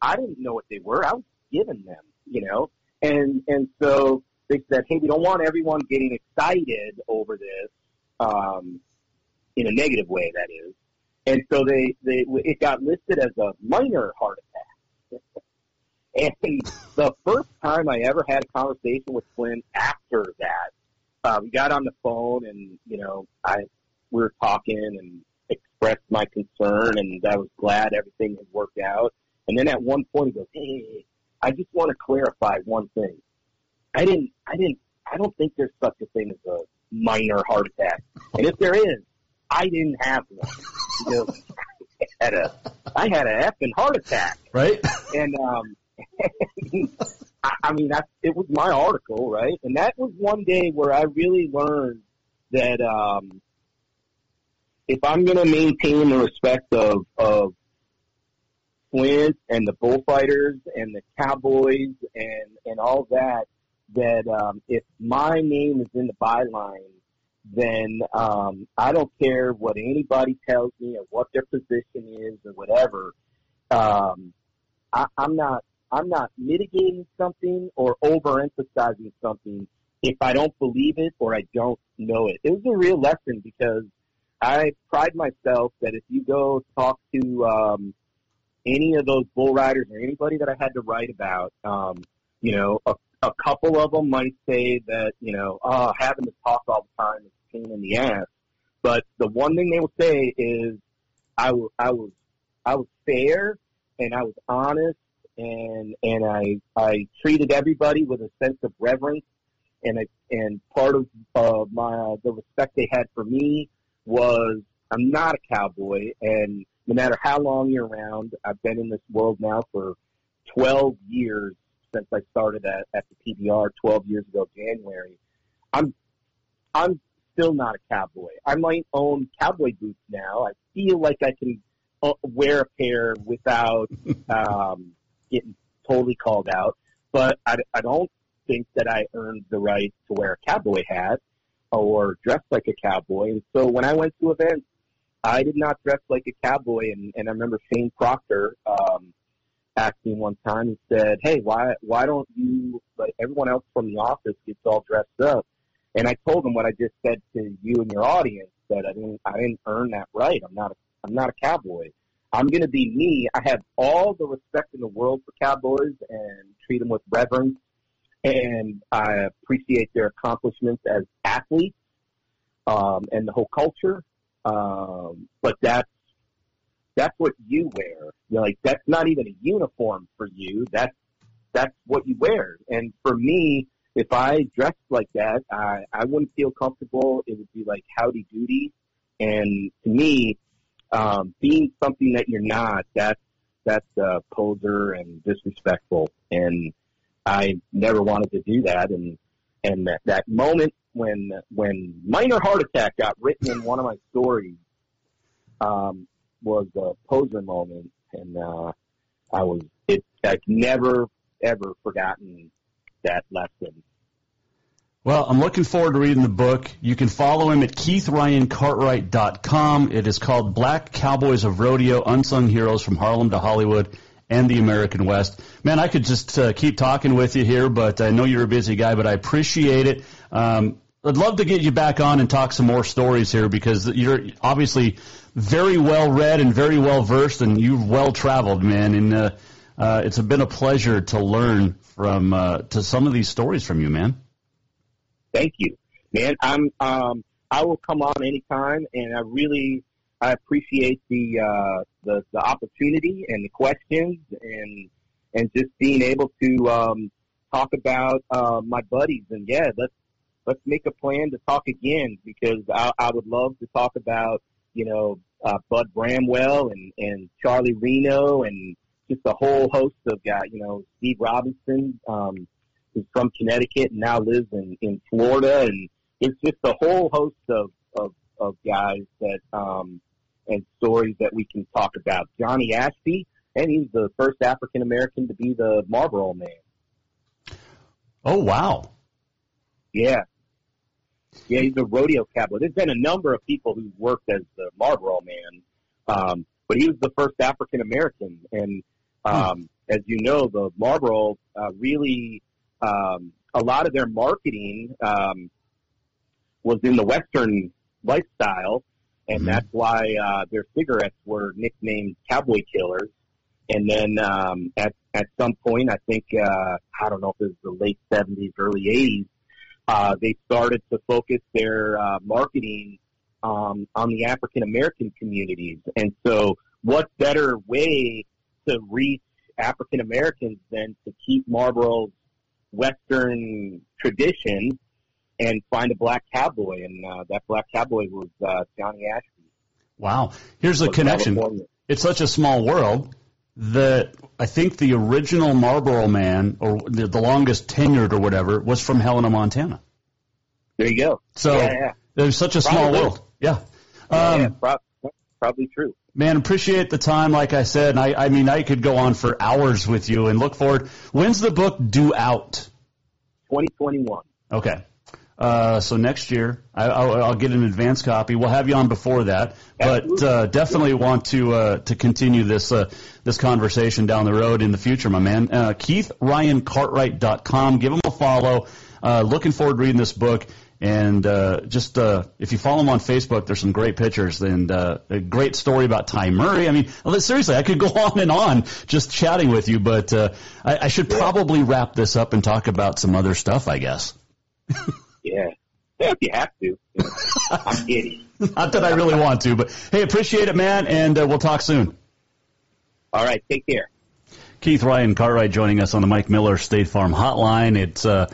Speaker 4: I didn't know what they were. I was given them, you know, and and so they said, hey, we don't want everyone getting excited over this um, in a negative way, that is. And so they, they it got listed as a minor heart attack. [laughs] and the first time I ever had a conversation with Flint after that, uh, we got on the phone and you know I we were talking and expressed my concern and I was glad everything had worked out. And then at one point he goes, hey, I just want to clarify one thing. I didn't, I didn't, I don't think there's such a thing as a minor heart attack. And if there is, I didn't have one. You know, I had a, I had a effing heart attack.
Speaker 1: Right.
Speaker 4: And, um, [laughs] I, I mean, that, it was my article, right? And that was one day where I really learned that, um, if I'm going to maintain the respect of, of Flint and the bullfighters and the cowboys and, and all that, that, um, if my name is in the byline, then, um, I don't care what anybody tells me or what their position is or whatever. Um, I, I'm not, I'm not mitigating something or overemphasizing something if I don't believe it or I don't know it. It was a real lesson because I pride myself that if you go talk to um, any of those bull riders or anybody that I had to write about, um, you know, a, a couple of them might say that, you know, oh, having to talk all the time is a pain in the ass. But the one thing they will say is I was, I was, I was fair and I was honest and, and I, I treated everybody with a sense of reverence and I, and part of, uh, my, the respect they had for me was I'm not a cowboy and no matter how long you're around, I've been in this world now for 12 years since I started at, at the PBR 12 years ago, January. I'm, I'm still not a cowboy. I might own cowboy boots now. I feel like I can uh, wear a pair without, [laughs] um, getting totally called out, but I, I don't think that I earned the right to wear a cowboy hat or dress like a cowboy. And so when I went to events, I did not dress like a cowboy. And, and I remember Shane Proctor um, asked one time. He said, "Hey, why why don't you like everyone else from the office gets all dressed up?" And I told him what I just said to you and your audience that I didn't I didn't earn that right. I'm not a, I'm not a cowboy. I'm going to be me. I have all the respect in the world for cowboys and treat them with reverence and I appreciate their accomplishments as athletes um, and the whole culture. Um, but that's that's what you wear. You're like that's not even a uniform for you. That's that's what you wear. And for me, if I dressed like that, I I wouldn't feel comfortable. It would be like howdy doody. And to me, um, being something that you're not, that's that's uh, poser and disrespectful. And I never wanted to do that. And and that, that moment when when minor heart attack got written in one of my stories um, was a poser moment, and uh, I was it. I've never ever forgotten that lesson.
Speaker 1: Well, I'm looking forward to reading the book. You can follow him at KeithRyanCartwright.com. It is called Black Cowboys of Rodeo Unsung Heroes from Harlem to Hollywood and the American West. Man, I could just uh, keep talking with you here, but I know you're a busy guy, but I appreciate it. Um, I'd love to get you back on and talk some more stories here because you're obviously very well read and very well versed, and you've well traveled, man. And uh, uh, it's been a pleasure to learn from uh, to some of these stories from you, man.
Speaker 4: Thank you, man. I'm um, I will come on anytime, and I really I appreciate the uh, the the opportunity and the questions and and just being able to um, talk about uh, my buddies. And yeah, let's let's make a plan to talk again because I, I would love to talk about you know uh, Bud Bramwell and and Charlie Reno and just a whole host of guys. You know Steve Robinson, um, who's from Connecticut and now lives in in Florida, and it's just a whole host of of, of guys that um, and stories that we can talk about. Johnny Ashby, and he's the first African American to be the Marlboro Man.
Speaker 1: Oh wow!
Speaker 4: Yeah, yeah, he's a rodeo cowboy. There's been a number of people who've worked as the Marlboro Man, um, but he was the first African American. And um, as you know, the Marlboro uh, really um, a lot of their marketing um, was in the Western lifestyle, and mm-hmm. that's why uh, their cigarettes were nicknamed Cowboy Killers. And then um, at at some point, I think uh, I don't know if it was the late '70s, early '80s, uh, they started to focus their uh, marketing um, on the African American communities. And so, what better way to reach African Americans than to keep Marlboro's Western tradition and find a black cowboy? And uh, that black cowboy was uh, Johnny Ashby.
Speaker 1: Wow. Here's a connection. California. It's such a small world that I think the original Marlboro man, or the, the longest tenured or whatever, was from Helena, Montana.
Speaker 4: There you go.
Speaker 1: So yeah, yeah. there's such a probably. small world. Yeah.
Speaker 4: Um, yeah, prob- probably true.
Speaker 1: Man, appreciate the time. Like I said, and I, I mean, I could go on for hours with you and look forward. When's the book due out?
Speaker 4: 2021.
Speaker 1: Okay. Uh, so next year, I, I'll, I'll, get an advance copy. We'll have you on before that, but uh, definitely want to uh, to continue this uh, this conversation down the road in the future, my man. Uh, KeithRyanCartwright.com. Give him a follow. Uh, looking forward to reading this book. And uh, just uh, if you follow him on Facebook, there's some great pictures and uh, a great story about Ty Murray. I mean, seriously, I could go [laughs] on and on just chatting with you, but uh, I, I should probably wrap this up and talk about some other stuff, I guess. [laughs]
Speaker 4: Yeah. Yeah, if you have to. I'm kidding. [laughs]
Speaker 1: Not that I really want to, but hey, appreciate it, man, and uh, we'll talk soon.
Speaker 4: All right, take care.
Speaker 1: Keith Ryan Cartwright joining us on the Mike Miller State Farm Hotline. It's uh,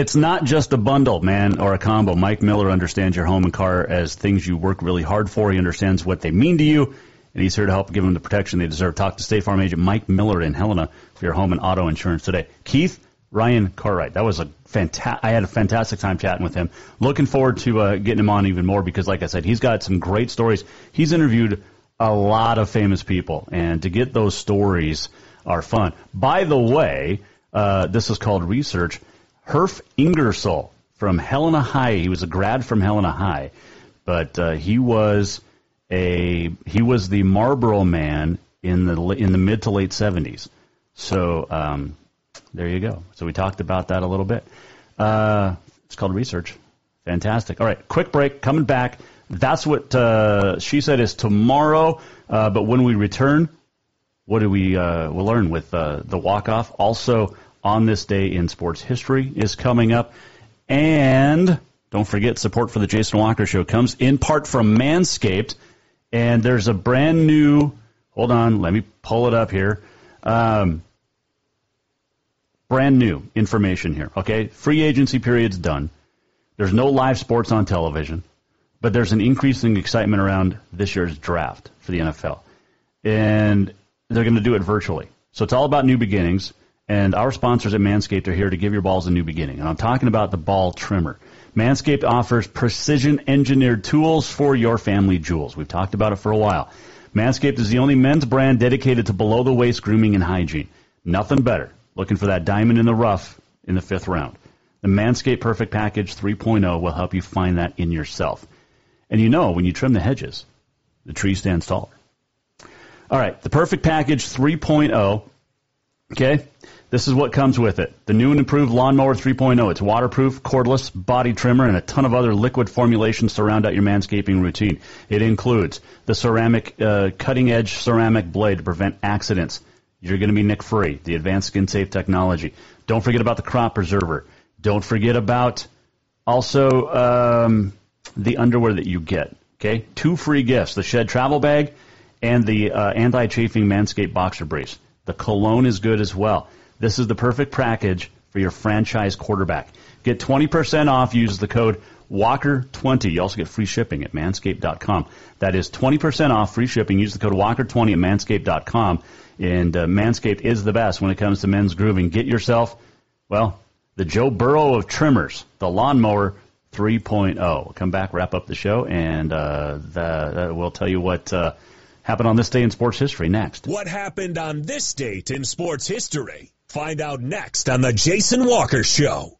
Speaker 1: it's not just a bundle, man, or a combo. Mike Miller understands your home and car as things you work really hard for. He understands what they mean to you, and he's here to help give them the protection they deserve. Talk to State Farm agent Mike Miller in Helena for your home and auto insurance today. Keith Ryan Cartwright. That was a fantastic. I had a fantastic time chatting with him. Looking forward to uh, getting him on even more because, like I said, he's got some great stories. He's interviewed a lot of famous people, and to get those stories are fun. By the way, uh, this is called research. Herf Ingersoll from Helena High. He was a grad from Helena High, but uh, he was a he was the Marlboro man in the in the mid to late seventies. So um, there you go. So we talked about that a little bit. Uh, it's called research. Fantastic. All right, quick break. Coming back. That's what uh, she said is tomorrow. Uh, but when we return, what do we uh, we'll learn with uh, the walk off? Also on this day in sports history is coming up, and don't forget support for the Jason Walker Show comes in part from Manscaped, and there's a brand new Hold on, let me pull it up here. Um, brand new information here. Okay, free agency period's done. There's no live sports on television, but there's an increasing excitement around this year's draft for the NFL, and they're going to do it virtually. So it's all about new beginnings. And our sponsors at Manscaped are here to give your balls a new beginning. And I'm talking about the ball trimmer. Manscaped offers precision engineered tools for your family jewels. We've talked about it for a while. Manscaped is the only men's brand dedicated to below the waist grooming and hygiene. Nothing better. Looking for that diamond in the rough in the fifth round. The Manscaped Perfect Package 3.0 will help you find that in yourself. And you know, when you trim the hedges, the tree stands taller. All right, the Perfect Package 3.0. Okay, this is what comes with it. The new and improved Lawnmower 3.0. It's waterproof, cordless, body trimmer, and a ton of other liquid formulations to round out your manscaping routine. It includes the ceramic, uh, cutting edge ceramic blade to prevent accidents. You're going to be nick free. The advanced skin safe technology. Don't forget about the crop preserver. Don't forget about also um, the underwear that you get. Okay, two free gifts: the Shed travel bag and the uh, anti-chafing Manscaped boxer briefs. The cologne is good as well. This is the perfect package for your franchise quarterback. Get 20% off. Use the code Walker20. You also get free shipping at manscaped.com. That is 20% off free shipping. Use the code Walker20 at manscaped.com. And uh, Manscaped is the best when it comes to men's grooming. Get yourself, well, the Joe Burrow of trimmers, the lawnmower 3.0. We'll come back, wrap up the show, and uh, the, we'll tell you what uh, happened on this day in sports history next.
Speaker 3: What happened on this date in sports history? Find out next on the Jason Walker Show.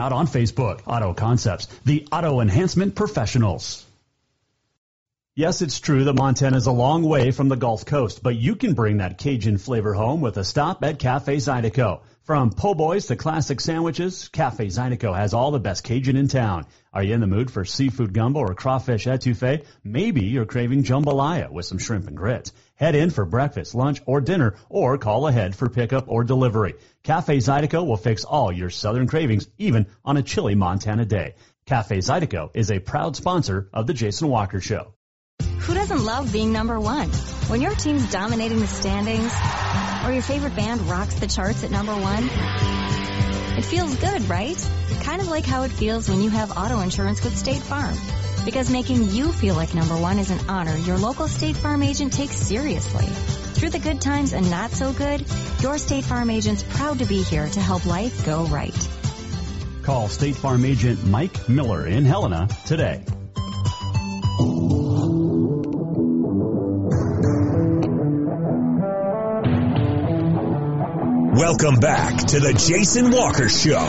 Speaker 1: on Facebook. Auto Concepts, the auto enhancement professionals. Yes, it's true that Montana is a long way from the Gulf Coast, but you can bring that Cajun flavor home with a stop at Cafe Zydeco. From po' boys to classic sandwiches, Cafe Zydeco has all the best Cajun in town. Are you in the mood for seafood gumbo or crawfish etouffee? Maybe you're craving jambalaya with some shrimp and grits. Head in for breakfast, lunch, or dinner, or call ahead for pickup or delivery. Cafe Zydeco will fix all your southern cravings, even on a chilly Montana day. Cafe Zydeco is a proud sponsor of the Jason Walker Show.
Speaker 2: Who doesn't love being number one? When your team's dominating the standings, or your favorite band rocks the charts at number one, it feels good, right? Kind of like how it feels when you have auto insurance with State Farm. Because making you feel like number one is an honor your local State Farm agent takes seriously. Through the good times and not so good, your State Farm agent's proud to be here to help life go right.
Speaker 1: Call State Farm agent Mike Miller in Helena today.
Speaker 3: Welcome back to the Jason Walker Show.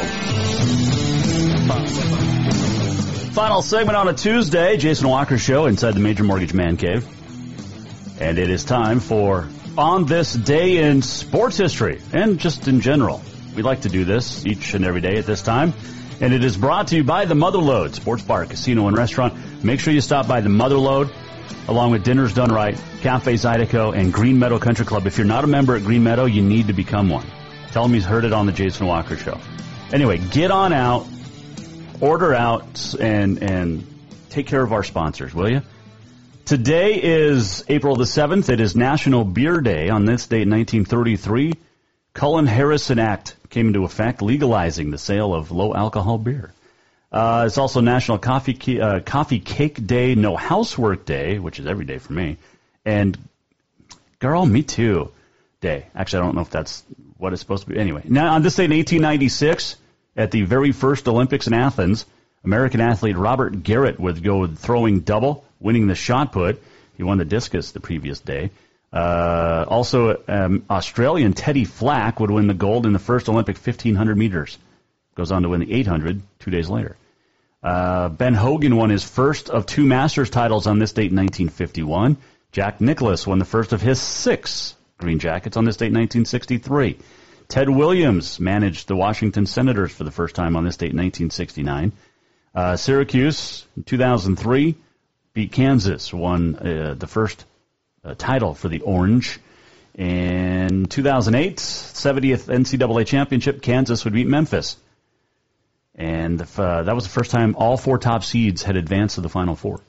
Speaker 1: Final segment on a Tuesday, Jason Walker Show inside the Major Mortgage Man Cave. And it is time for On This Day in Sports History and just in general. We like to do this each and every day at this time. And it is brought to you by the Motherlode Sports Bar, Casino, and Restaurant. Make sure you stop by the Motherlode along with Dinners Done Right, Cafe Zydeco, and Green Meadow Country Club. If you're not a member at Green Meadow, you need to become one. Tell him he's heard it on the Jason Walker Show. Anyway, get on out, order out, and and take care of our sponsors, will you? Today is April the 7th. It is National Beer Day. On this date, 1933, Cullen Harrison Act came into effect, legalizing the sale of low alcohol beer. Uh, it's also National Coffee uh, Coffee Cake Day, No Housework Day, which is every day for me, and Girl, Me Too Day. Actually, I don't know if that's what it's supposed to be. Anyway, now on this day in 1896, at the very first Olympics in Athens, American athlete Robert Garrett would go throwing double, winning the shot put. He won the discus the previous day. Uh, also, um, Australian Teddy Flack would win the gold in the first Olympic 1500 meters. Goes on to win the 800 two days later. Uh, ben Hogan won his first of two Masters titles on this date in 1951. Jack Nicklaus won the first of his six Green Jackets on this date in 1963. Ted Williams managed the Washington Senators for the first time on this date in 1969. Uh, Syracuse in 2003 beat Kansas, won uh, the first uh, title for the Orange. In 2008, 70th NCAA championship, Kansas would beat Memphis. And uh, that was the first time all four top seeds had advanced to the Final Four.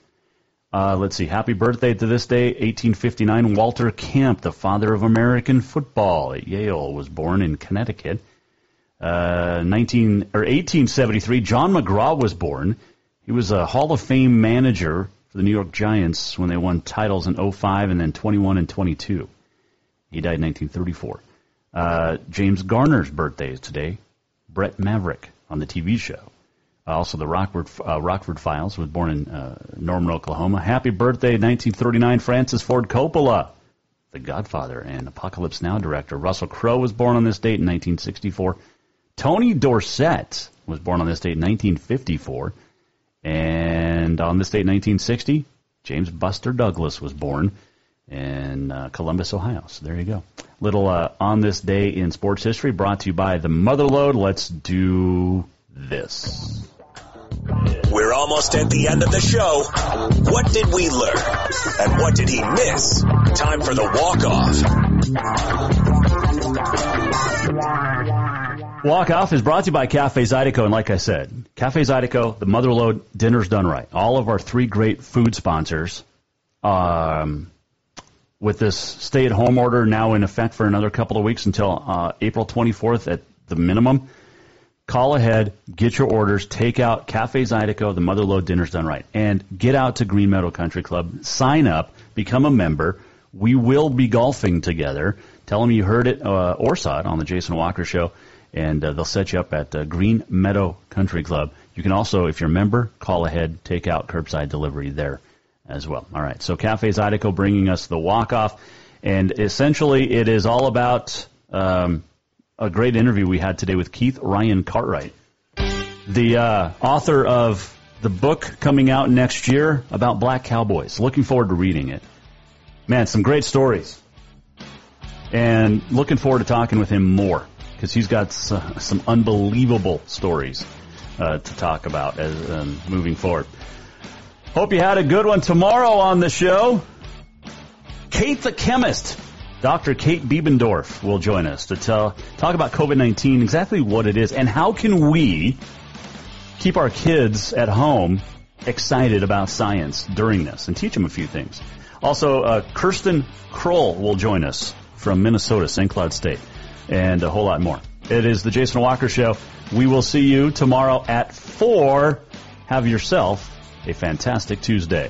Speaker 1: Uh, let's see. Happy birthday to this day, 1859. Walter Camp, the father of American football at Yale, was born in Connecticut. Uh, 19 or 1873. John McGraw was born. He was a Hall of Fame manager for the New York Giants when they won titles in 05 and then 21 and 22. He died in 1934. Uh, James Garner's birthday is today. Bret Maverick on the TV show. Also, the Rockford, uh, Rockford Files was born in uh, Norman, Oklahoma. Happy birthday, 1939, Francis Ford Coppola, the Godfather and Apocalypse Now director. Russell Crowe was born on this date in 1964. Tony Dorsett was born on this date in 1954. And on this date in 1960, James Buster Douglas was born in uh, Columbus, Ohio. So there you go. Little uh, on this day in sports history brought to you by the Motherlode. Let's do this.
Speaker 3: We're almost at the end of the show. What did we learn? And what did he miss? Time for the walk-off.
Speaker 1: Walk-off is brought to you by Cafe Zydeco, and like I said, Cafe Zydeco, the Motherlode, Dinner's Done Right. All of our three great food sponsors, um, with this stay-at-home order now in effect for another couple of weeks until uh, April 24th at the minimum, Call ahead, get your orders, take out Cafe Zydeco, the Motherlode Dinner's Done Right, and get out to Green Meadow Country Club. Sign up, become a member. We will be golfing together. Tell them you heard it uh, or saw it on the Jason Walker Show, and uh, they'll set you up at uh, Green Meadow Country Club. You can also, if you're a member, call ahead, take out curbside delivery there as well. All right, so Cafe Zydeco bringing us the walk off, and essentially it is all about. Um, a great interview we had today with Keith Ryan Cartwright, the uh, author of the book coming out next year about black cowboys. Looking forward to reading it. Man, some great stories. And looking forward to talking with him more because he's got some unbelievable stories uh, to talk about as um, moving forward. Hope you had a good one tomorrow on the show. Kate the chemist Dr. Kate Biberdorf will join us to tell, talk about COVID-19, exactly what it is, and how can we keep our kids at home excited about science during this and teach them a few things. Also, uh, Kirsten Kroll will join us from Minnesota, St. Cloud State, and a whole lot more. It is the Jason Walker Show. We will see you tomorrow at 4. Have yourself a fantastic Tuesday.